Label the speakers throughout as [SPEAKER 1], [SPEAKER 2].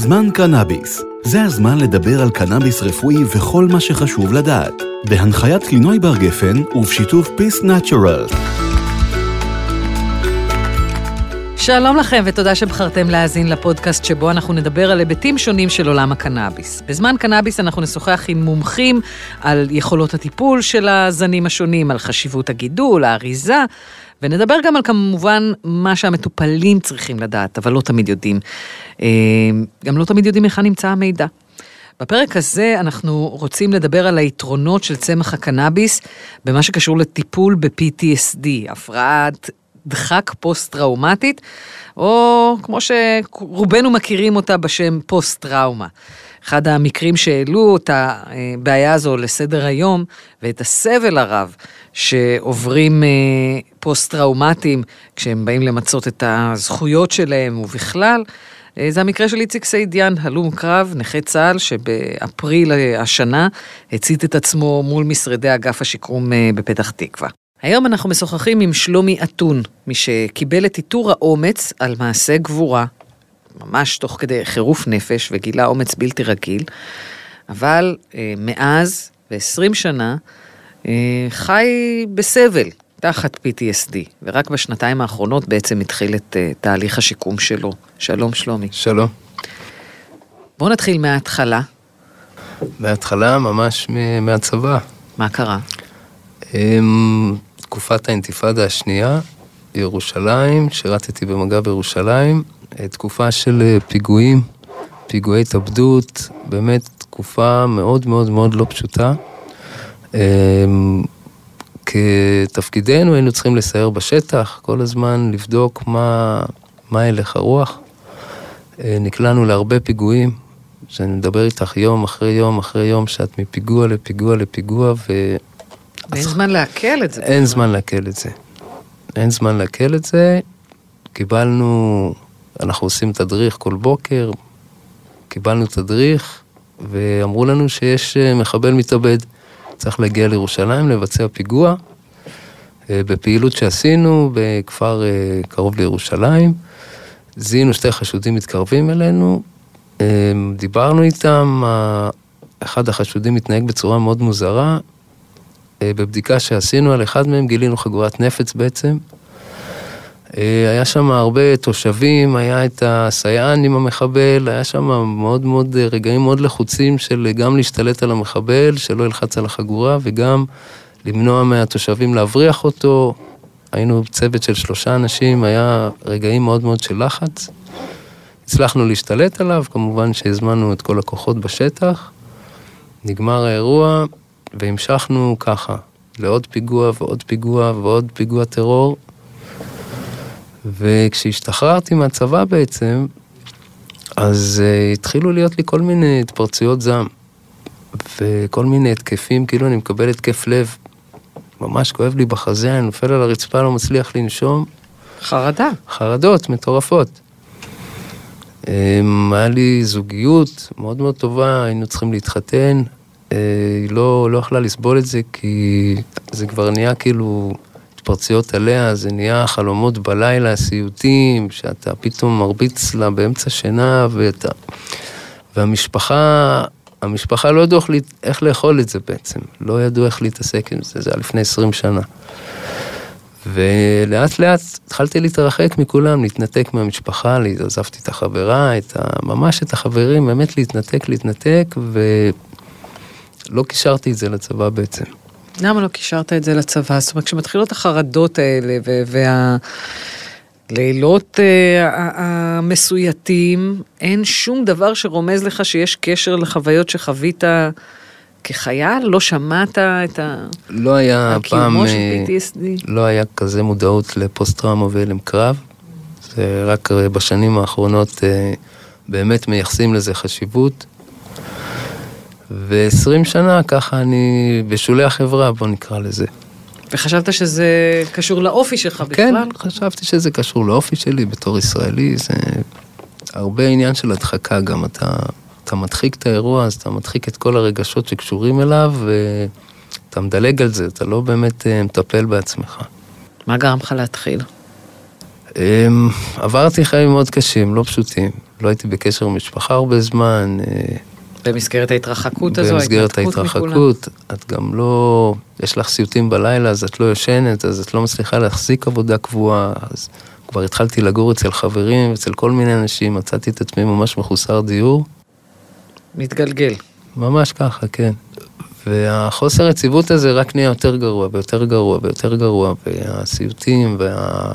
[SPEAKER 1] זמן קנאביס. זה הזמן לדבר על קנאביס רפואי וכל מה שחשוב לדעת. בהנחיית קלינוי בר גפן ובשיתוף פיס נאצ'ורל.
[SPEAKER 2] שלום לכם ותודה שבחרתם להאזין לפודקאסט שבו אנחנו נדבר על היבטים שונים של עולם הקנאביס. בזמן קנאביס אנחנו נשוחח עם מומחים על יכולות הטיפול של הזנים השונים, על חשיבות הגידול, האריזה, ונדבר גם על כמובן מה שהמטופלים צריכים לדעת, אבל לא תמיד יודעים. אה, גם לא תמיד יודעים היכן נמצא המידע. בפרק הזה אנחנו רוצים לדבר על היתרונות של צמח הקנאביס במה שקשור לטיפול ב-PTSD, הפרעת דחק פוסט-טראומטית, או כמו שרובנו מכירים אותה בשם פוסט-טראומה. אחד המקרים שהעלו את הבעיה הזו לסדר היום, ואת הסבל הרב שעוברים אה, פוסט-טראומטיים כשהם באים למצות את הזכויות שלהם ובכלל, אה, זה המקרה של איציק סעידיאן, הלום קרב, נכה צה"ל, שבאפריל השנה הצית את עצמו מול משרדי אגף השיקום אה, בפתח תקווה. היום אנחנו משוחחים עם שלומי אתון, מי שקיבל את עיטור האומץ על מעשה גבורה, ממש תוך כדי חירוף נפש וגילה אומץ בלתי רגיל, אבל אה, מאז, ב-20 שנה, אה, חי בסבל תחת PTSD, ורק בשנתיים האחרונות בעצם התחיל את אה, תהליך השיקום שלו. שלום שלומי.
[SPEAKER 3] שלום.
[SPEAKER 2] בואו נתחיל מההתחלה.
[SPEAKER 3] מההתחלה, ממש מהצבא.
[SPEAKER 2] מה קרה?
[SPEAKER 3] אמ, תקופת האינתיפאדה השנייה, ירושלים, שירתתי במגע בירושלים, אה, תקופה של אה, פיגועים, פיגועי התאבדות, באמת תקופה מאוד מאוד מאוד לא פשוטה. אמ, כתפקידנו היינו צריכים לסייר בשטח, כל הזמן לבדוק מה, מה הלך הרוח. אה, נקלענו להרבה פיגועים, שאני מדבר איתך יום אחרי יום אחרי יום, שאת מפיגוע לפיגוע לפיגוע, ו...
[SPEAKER 2] ואין זמן לעכל את זה.
[SPEAKER 3] אין זמן לעכל את זה. אין זמן לעכל את זה. קיבלנו, אנחנו עושים תדריך כל בוקר, קיבלנו תדריך, ואמרו לנו שיש אה, מחבל מתאבד. צריך להגיע לירושלים, לבצע פיגוע. אה, בפעילות שעשינו בכפר אה, קרוב לירושלים, זיהינו שתי חשודים מתקרבים אלינו, דיברנו איתם, אחד החשודים מתנהג בצורה מאוד מוזרה, אה, בבדיקה שעשינו על אחד מהם גילינו חגורת נפץ בעצם. אה, היה שם הרבה תושבים, היה את הסייען עם המחבל, היה שם מאוד מאוד אה, רגעים מאוד לחוצים של גם להשתלט על המחבל, שלא ילחץ על החגורה, וגם למנוע מהתושבים להבריח אותו. היינו צוות של שלושה אנשים, היה רגעים מאוד מאוד של לחץ. הצלחנו להשתלט עליו, כמובן שהזמנו את כל הכוחות בשטח. נגמר האירוע, והמשכנו ככה, לעוד פיגוע ועוד פיגוע ועוד פיגוע טרור. וכשהשתחררתי מהצבא בעצם, אז uh, התחילו להיות לי כל מיני התפרצויות זעם. וכל מיני התקפים, כאילו אני מקבל התקף לב. ממש כואב לי בחזה, אני נופל על הרצפה, לא מצליח לנשום.
[SPEAKER 2] חרדה.
[SPEAKER 3] חרדות מטורפות. Um, היה לי זוגיות מאוד מאוד טובה, היינו צריכים להתחתן, אה, היא לא, לא יכלה לסבול את זה, כי זה כבר נהיה כאילו התפרצויות עליה, זה נהיה חלומות בלילה, סיוטים, שאתה פתאום מרביץ לה באמצע שינה, ואתה... והמשפחה, המשפחה לא ידעו איך, לאכול את זה בעצם, לא ידעו איך להתעסק עם זה, זה היה לפני 20 שנה. ולאט לאט התחלתי להתרחק מכולם, להתנתק מהמשפחה, עזבתי את החברה, את ה... ממש את החברים, באמת להתנתק, להתנתק, ו... לא קישרתי את זה לצבא בעצם.
[SPEAKER 2] למה לא קישרת את זה לצבא? זאת אומרת, כשמתחילות החרדות האלה והלילות אה, המסויטים, אין שום דבר שרומז לך שיש קשר לחוויות שחווית כחייל? לא שמעת את ה...
[SPEAKER 3] לא היה פעם...
[SPEAKER 2] של אה, PTSD?
[SPEAKER 3] לא היה כזה מודעות לפוסט-טראומה והלם קרב. זה רק בשנים האחרונות אה, באמת מייחסים לזה חשיבות. ו-20 שנה ככה אני בשולי החברה, בוא נקרא לזה.
[SPEAKER 2] וחשבת שזה קשור לאופי שלך בכלל?
[SPEAKER 3] כן, חשבתי שזה קשור לאופי שלי בתור ישראלי, זה הרבה עניין של הדחקה גם, אתה, אתה מדחיק את האירוע, אז אתה מדחיק את כל הרגשות שקשורים אליו, ואתה מדלג על זה, אתה לא באמת אה, מטפל בעצמך.
[SPEAKER 2] מה גרם לך להתחיל?
[SPEAKER 3] אמ, עברתי חיים מאוד קשים, לא פשוטים. לא הייתי בקשר עם משפחה הרבה זמן.
[SPEAKER 2] במסגרת ההתרחקות הזו,
[SPEAKER 3] במסגרת
[SPEAKER 2] ההתנתקות מכולם.
[SPEAKER 3] ההתרחקות, את גם לא, יש לך סיוטים בלילה, אז את לא ישנת, אז את לא מצליחה להחזיק עבודה קבועה, אז כבר התחלתי לגור אצל חברים, אצל כל מיני אנשים, מצאתי את עצמי ממש מחוסר דיור,
[SPEAKER 2] מתגלגל.
[SPEAKER 3] ממש ככה, כן. והחוסר יציבות הזה רק נהיה יותר גרוע ויותר גרוע ויותר גרוע, והסיוטים וה...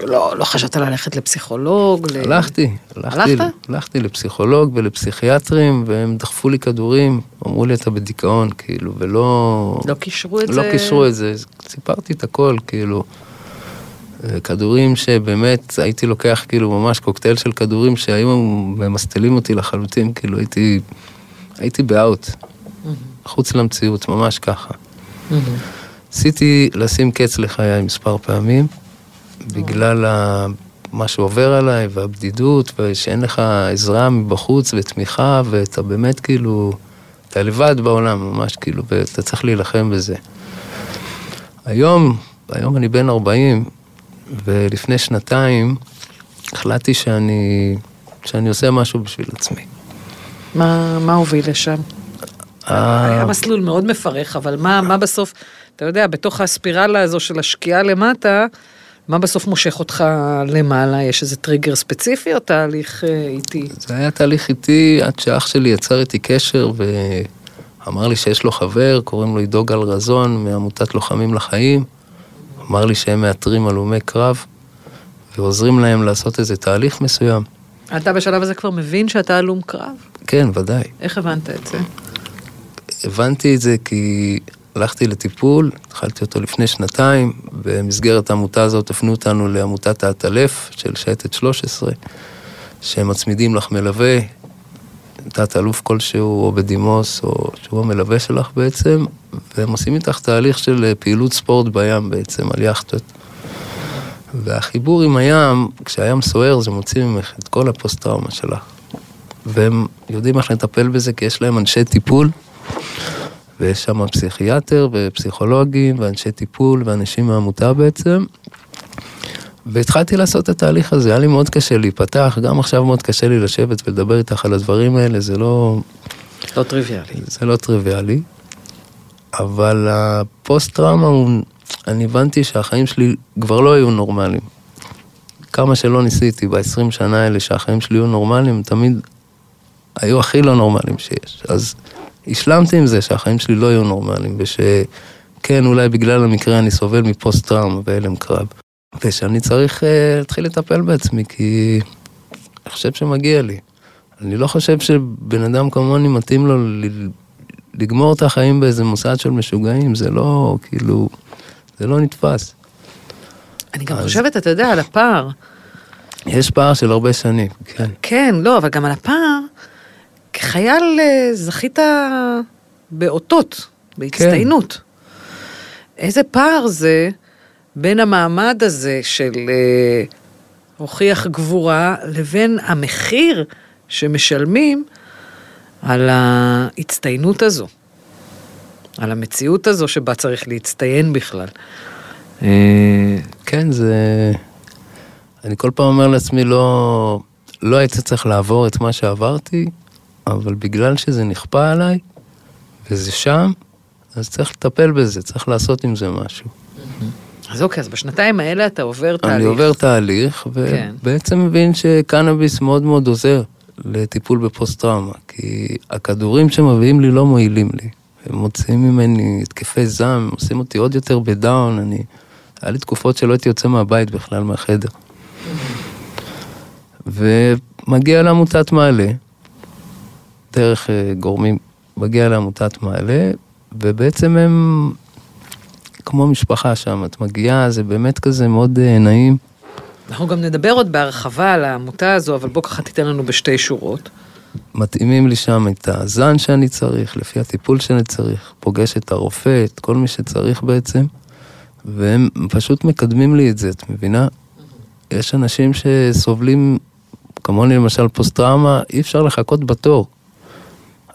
[SPEAKER 2] לא, לא חשבת ללכת לפסיכולוג? ל-
[SPEAKER 3] הלכתי, הלכתי,
[SPEAKER 2] הלכת?
[SPEAKER 3] הלכתי לפסיכולוג ולפסיכיאטרים, והם דחפו לי כדורים, אמרו לי אתה בדיכאון, כאילו, ולא...
[SPEAKER 2] לא קישרו את
[SPEAKER 3] לא
[SPEAKER 2] זה?
[SPEAKER 3] קישרו את זה, סיפרתי את הכל, כאילו. אה, כדורים שבאמת הייתי לוקח כאילו ממש קוקטייל של כדורים שהיו ממסטלים אותי לחלוטין, כאילו הייתי, הייתי באאוט, מחוץ למציאות, ממש ככה.
[SPEAKER 2] מהמם.
[SPEAKER 3] ניסיתי לשים קץ לחיי מספר פעמים, בגלל ה... מה שעובר עליי, והבדידות, ושאין לך עזרה מבחוץ ותמיכה, ואתה באמת כאילו, אתה לבד בעולם, ממש כאילו, ואתה צריך להילחם בזה. היום, היום אני בן 40, ולפני שנתיים החלטתי שאני, שאני עושה משהו בשביל עצמי.
[SPEAKER 2] מה, מה הוביל לשם?
[SPEAKER 3] אה,
[SPEAKER 2] היה מסלול מאוד מפרך, אבל מה, מה בסוף, אתה יודע, בתוך הספירלה הזו של השקיעה למטה, מה בסוף מושך אותך למעלה? יש איזה טריגר ספציפי או תהליך אה, איטי?
[SPEAKER 3] זה היה תהליך איטי עד שאח שלי יצר איתי קשר ואמר לי שיש לו חבר, קוראים לו עידו גל רזון מעמותת לוחמים לחיים. אמר לי שהם מאתרים הלומי קרב ועוזרים להם לעשות איזה תהליך מסוים.
[SPEAKER 2] אתה בשלב הזה כבר מבין שאתה הלום קרב?
[SPEAKER 3] כן, ודאי.
[SPEAKER 2] איך הבנת את זה?
[SPEAKER 3] הבנתי את זה כי הלכתי לטיפול, התחלתי אותו לפני שנתיים, במסגרת העמותה הזאת הפנו אותנו לעמותת האטלף של שייטת 13, שהם מצמידים לך מלווה, תת-אלוף כלשהו, או בדימוס, או שהוא המלווה שלך בעצם, והם עושים איתך תהליך של אה, פעילות ספורט בים בעצם, על יאכטות. והחיבור עם הים, כשהים סוער זה מוציא ממך את כל הפוסט-טראומה שלך. והם יודעים איך לטפל בזה כי יש להם אנשי טיפול, ויש שם פסיכיאטר ופסיכולוגים ואנשי טיפול ואנשים מהעמותה בעצם. והתחלתי לעשות את התהליך הזה, היה לי מאוד קשה להיפתח, גם עכשיו מאוד קשה לי לשבת ולדבר איתך על הדברים האלה, זה לא,
[SPEAKER 2] לא טריוויאלי.
[SPEAKER 3] זה לא טריוויאלי. אבל הפוסט-טראומה, הוא- אני הבנתי שהחיים שלי כבר לא היו נורמליים. כמה שלא ניסיתי ב-20 שנה האלה שהחיים שלי יהיו נורמליים, תמיד היו הכי לא נורמליים שיש. אז השלמתי עם זה שהחיים שלי לא יהיו נורמליים, ושכן, אולי בגלל המקרה אני סובל מפוסט-טראומה והלם קרב. ושאני צריך uh, להתחיל לטפל בעצמי, כי אני חושב שמגיע לי. אני לא חושב שבן אדם כמוני מתאים לו ל- לגמור את החיים באיזה מוסד של משוגעים, זה לא, כאילו, זה לא נתפס.
[SPEAKER 2] אני גם
[SPEAKER 3] אז-
[SPEAKER 2] חושבת, אתה יודע, על הפער.
[SPEAKER 3] יש פער של הרבה שנים, כן.
[SPEAKER 2] כן, לא, אבל גם על הפער, כחייל אה, זכית באותות, בהצטיינות. איזה פער זה בין המעמד הזה של אה, הוכיח גבורה לבין המחיר שמשלמים על ההצטיינות הזו, על המציאות הזו שבה צריך להצטיין בכלל. אה,
[SPEAKER 3] כן, זה... אני כל פעם אומר לעצמי, לא, לא היית צריך לעבור את מה שעברתי, אבל בגלל שזה נכפה עליי, וזה שם, אז צריך לטפל בזה, צריך לעשות עם זה משהו.
[SPEAKER 2] אז אוקיי, אז בשנתיים האלה אתה עובר תהליך.
[SPEAKER 3] אני עובר תהליך,
[SPEAKER 2] כן.
[SPEAKER 3] ובעצם מבין שקנאביס מאוד מאוד עוזר לטיפול בפוסט-טראומה, כי הכדורים שמביאים לי לא מועילים לי. הם מוציאים ממני התקפי זעם, הם עושים אותי עוד יותר בדאון, אני... היה לי תקופות שלא הייתי יוצא מהבית בכלל, מהחדר. ומגיע לעמותת מעלה, דרך אה, גורמים, מגיע לעמותת מעלה, ובעצם הם כמו משפחה שם, את מגיעה, זה באמת כזה מאוד אה, נעים.
[SPEAKER 2] אנחנו גם נדבר עוד בהרחבה על העמותה הזו, אבל בוא ככה תיתן לנו בשתי שורות.
[SPEAKER 3] מתאימים לי שם את הזן שאני צריך, לפי הטיפול שאני צריך, פוגש את הרופא, את כל מי שצריך בעצם, והם פשוט מקדמים לי את זה, את מבינה? יש אנשים שסובלים, כמוני למשל פוסט-טראומה, אי אפשר לחכות בתור.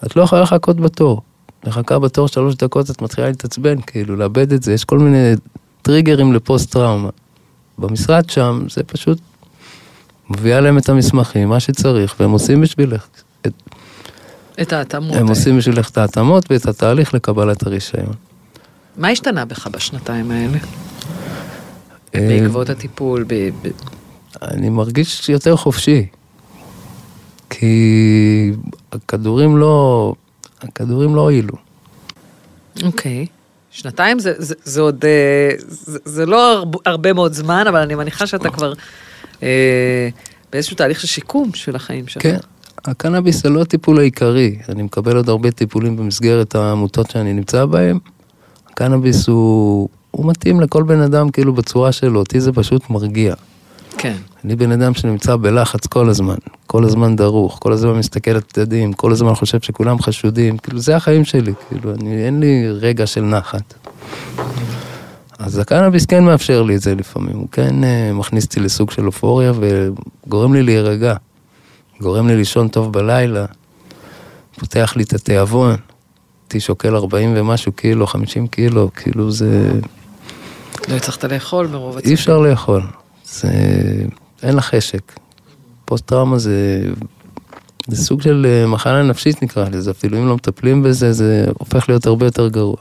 [SPEAKER 3] את לא יכולה לחכות בתור. מחכה בתור שלוש דקות, את מתחילה להתעצבן, כאילו, לאבד את זה. יש כל מיני טריגרים לפוסט-טראומה. במשרד שם זה פשוט מביאה להם את המסמכים, מה שצריך, והם עושים בשבילך. את,
[SPEAKER 2] את ההתאמות.
[SPEAKER 3] הם. עושים בשבילך את ההתאמות ואת התהליך לקבלת הרישיון.
[SPEAKER 2] מה השתנה בך בשנתיים האלה?
[SPEAKER 3] אה,
[SPEAKER 2] בעקבות הטיפול. ב...
[SPEAKER 3] אני מרגיש יותר חופשי. כי הכדורים לא, הכדורים לא הועילו.
[SPEAKER 2] אוקיי. שנתיים זה, זה, זה עוד, אה, זה, זה לא הרבה, הרבה מאוד זמן, אבל אני מניחה שאתה כבר אה, באיזשהו תהליך של שיקום של החיים שלך.
[SPEAKER 3] כן, הקנאביס זה לא הטיפול העיקרי, אני מקבל עוד הרבה טיפולים במסגרת העמותות שאני נמצא בהן. הקנאביס הוא, הוא מתאים לכל בן אדם כאילו בצורה שלו, אותי זה פשוט מרגיע.
[SPEAKER 2] כן.
[SPEAKER 3] אני בן אדם שנמצא בלחץ כל הזמן, כל הזמן דרוך, כל הזמן מסתכל על צדדים, כל הזמן חושב שכולם חשודים, כאילו זה החיים שלי, כאילו אני, אין לי רגע של נחת. אז הקנאביס כן מאפשר לי את זה לפעמים, הוא כן uh, מכניס אותי לסוג של אופוריה וגורם לי להירגע, גורם לי לישון טוב בלילה, פותח לי את התיאבון, אותי שוקל 40 ומשהו קילו, 50 קילו, כאילו זה...
[SPEAKER 2] לא הצלחת לאכול מרוב
[SPEAKER 3] אי אפשר לאכול, זה... אין לך חשק. פוסט טראומה זה... זה סוג של אה, מחלה נפשית נקרא לזה, אפילו אם לא מטפלים בזה, זה הופך להיות הרבה יותר גרוע.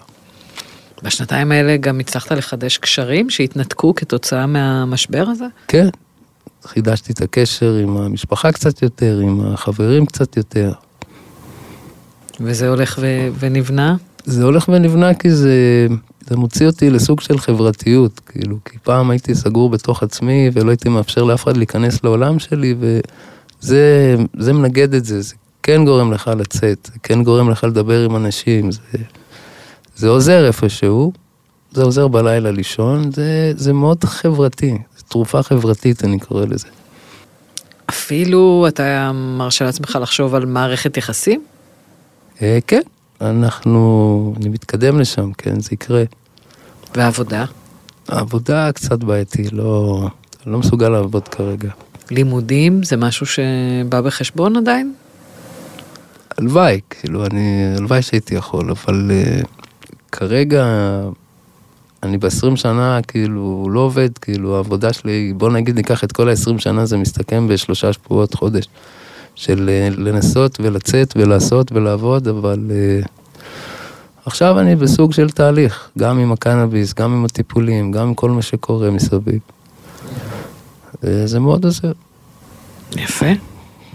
[SPEAKER 2] בשנתיים האלה גם הצלחת לחדש קשרים שהתנתקו כתוצאה מהמשבר הזה?
[SPEAKER 3] כן, חידשתי את הקשר עם המשפחה קצת יותר, עם החברים קצת יותר.
[SPEAKER 2] וזה הולך ו- ונבנה?
[SPEAKER 3] זה הולך ונבנה כי זה, זה מוציא אותי לסוג של חברתיות, כאילו, כי פעם הייתי סגור בתוך עצמי ולא הייתי מאפשר לאף אחד להיכנס לעולם שלי, וזה זה מנגד את זה, זה כן גורם לך לצאת, זה כן גורם לך לדבר עם אנשים, זה, זה עוזר איפשהו, זה עוזר בלילה לישון, זה, זה מאוד חברתי, זו תרופה חברתית אני קורא לזה.
[SPEAKER 2] אפילו אתה מרשה לעצמך לחשוב על מערכת יחסים?
[SPEAKER 3] אה, כן, אנחנו, אני מתקדם לשם, כן, זה יקרה.
[SPEAKER 2] ועבודה?
[SPEAKER 3] העבודה קצת בעייתי, לא, לא מסוגל לעבוד כרגע.
[SPEAKER 2] לימודים זה משהו שבא בחשבון עדיין?
[SPEAKER 3] הלוואי, כאילו, אני, הלוואי שהייתי יכול, אבל uh, כרגע אני ב-20 שנה, כאילו, לא עובד, כאילו, העבודה שלי, בוא נגיד ניקח את כל ה-20 שנה, זה מסתכם בשלושה שבועות, חודש, של uh, לנסות ולצאת ולעשות ולעבוד, אבל uh, עכשיו אני בסוג של תהליך, גם עם הקנאביס, גם עם הטיפולים, גם עם כל מה שקורה מסביב. זה מאוד עוזר.
[SPEAKER 2] יפה.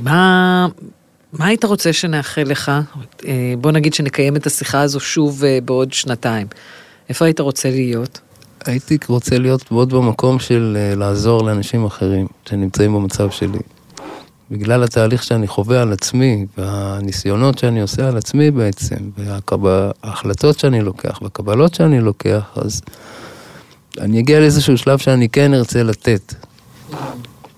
[SPEAKER 2] מה, מה היית רוצה שנאחל לך? אה, בוא נגיד שנקיים את השיחה הזו שוב אה, בעוד שנתיים. איפה היית רוצה להיות?
[SPEAKER 3] הייתי רוצה להיות מאוד במקום של אה, לעזור לאנשים אחרים שנמצאים במצב שלי. בגלל התהליך שאני חווה על עצמי, והניסיונות שאני עושה על עצמי בעצם, וההחלטות שאני לוקח, והקבלות שאני לוקח, אז אני אגיע לאיזשהו שלב שאני כן ארצה לתת.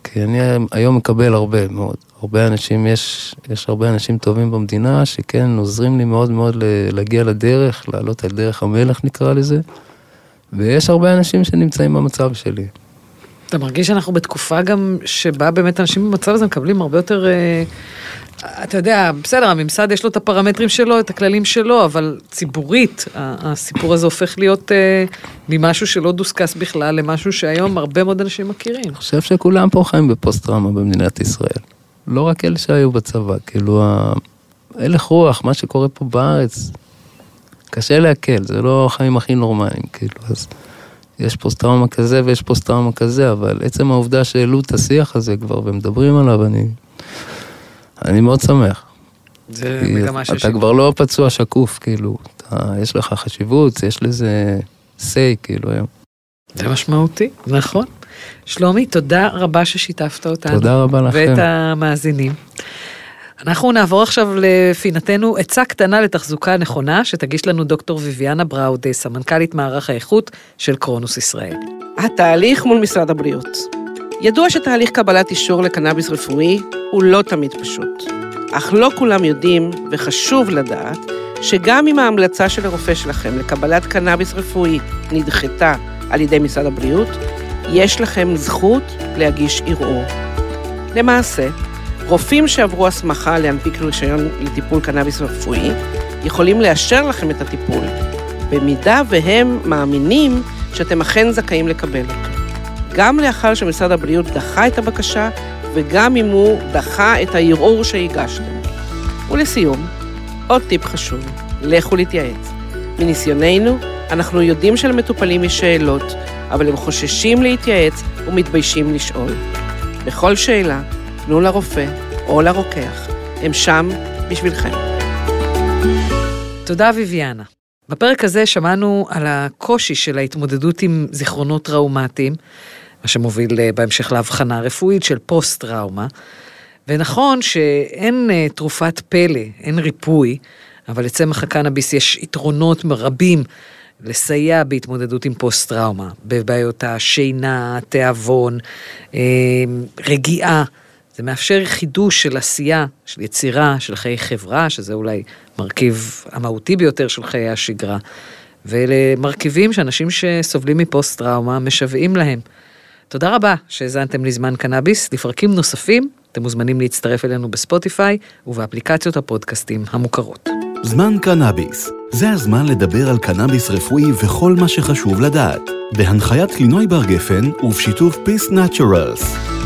[SPEAKER 3] כי אני היום מקבל הרבה מאוד. הרבה אנשים, יש, יש הרבה אנשים טובים במדינה שכן עוזרים לי מאוד מאוד להגיע לדרך, לעלות על דרך המלך נקרא לזה, ויש הרבה אנשים שנמצאים במצב שלי.
[SPEAKER 2] אתה מרגיש שאנחנו בתקופה גם שבה באמת אנשים במצב הזה מקבלים הרבה יותר, אה, אתה יודע, בסדר, הממסד יש לו את הפרמטרים שלו, את הכללים שלו, אבל ציבורית, הסיפור הזה הופך להיות אה, ממשהו שלא דוסקס בכלל למשהו שהיום הרבה מאוד אנשים מכירים.
[SPEAKER 3] אני חושב שכולם פה חיים בפוסט-טראומה במדינת ישראל. לא רק אלה שהיו בצבא, כאילו הלך רוח, מה שקורה פה בארץ, קשה להקל, זה לא החיים הכי נורמליים, כאילו, אז יש פוסט-טראומה כזה ויש פוסט-טראומה כזה, אבל עצם העובדה שהעלו את השיח הזה כבר ומדברים עליו, אני, אני מאוד שמח.
[SPEAKER 2] זה מגמה של
[SPEAKER 3] אתה כבר לא פצוע שקוף, כאילו, אתה, יש לך חשיבות, יש לזה say, כאילו, היום.
[SPEAKER 2] זה משמעותי, נכון. שלומי, תודה רבה ששיתפת אותנו.
[SPEAKER 3] תודה רבה לכם.
[SPEAKER 2] ואת המאזינים. אנחנו נעבור עכשיו לפינתנו עצה קטנה לתחזוקה נכונה, שתגיש לנו דוקטור ויviana בראוד, סמנכ"לית מערך האיכות של קרונוס ישראל.
[SPEAKER 4] התהליך מול משרד הבריאות. ידוע שתהליך קבלת אישור לקנאביס רפואי הוא לא תמיד פשוט. אך לא כולם יודעים, וחשוב לדעת, שגם אם ההמלצה של הרופא שלכם לקבלת קנאביס רפואי נדחתה על ידי משרד הבריאות, יש לכם זכות להגיש ערעור. למעשה, רופאים שעברו הסמכה להנפיק רישיון לטיפול קנאביס רפואי יכולים לאשר לכם את הטיפול, במידה והם מאמינים שאתם אכן זכאים לקבל אותו. גם לאחר שמשרד הבריאות דחה את הבקשה וגם אם הוא דחה את הערעור שהגשתם. ולסיום, עוד טיפ חשוב, לכו להתייעץ. מניסיוננו, אנחנו יודעים שלמטופלים יש שאלות, אבל הם חוששים להתייעץ ומתביישים לשאול. בכל שאלה, תנו לרופא או לרוקח, הם שם בשבילכם.
[SPEAKER 2] תודה, ויviana. בפרק הזה שמענו על הקושי של ההתמודדות עם זיכרונות טראומטיים, מה שמוביל אה, בהמשך להבחנה רפואית של פוסט-טראומה. ונכון שאין uh, תרופת פלא, אין ריפוי, אבל לצמח הקנאביס יש יתרונות רבים לסייע בהתמודדות עם פוסט-טראומה, בבעיות השינה, תיאבון, אה, רגיעה. זה מאפשר חידוש של עשייה, של יצירה, של חיי חברה, שזה אולי מרכיב המהותי ביותר של חיי השגרה. ואלה מרכיבים שאנשים שסובלים מפוסט-טראומה משוועים להם. תודה רבה שהאזנתם לזמן קנאביס. לפרקים נוספים, אתם מוזמנים להצטרף אלינו בספוטיפיי ובאפליקציות הפודקאסטים המוכרות.
[SPEAKER 1] זמן קנאביס. זה הזמן לדבר על קנאביס רפואי וכל מה שחשוב לדעת. בהנחיית לינוי בר גפן ובשיתוף Peace Naturals.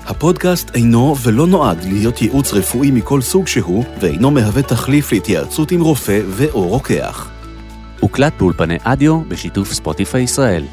[SPEAKER 1] הפודקאסט אינו ולא נועד להיות ייעוץ רפואי מכל סוג שהוא, ואינו מהווה תחליף להתייעצות עם רופא ו/או רוקח.
[SPEAKER 5] הוקלט באולפני אדיו בשיתוף ספוטיפיי ישראל.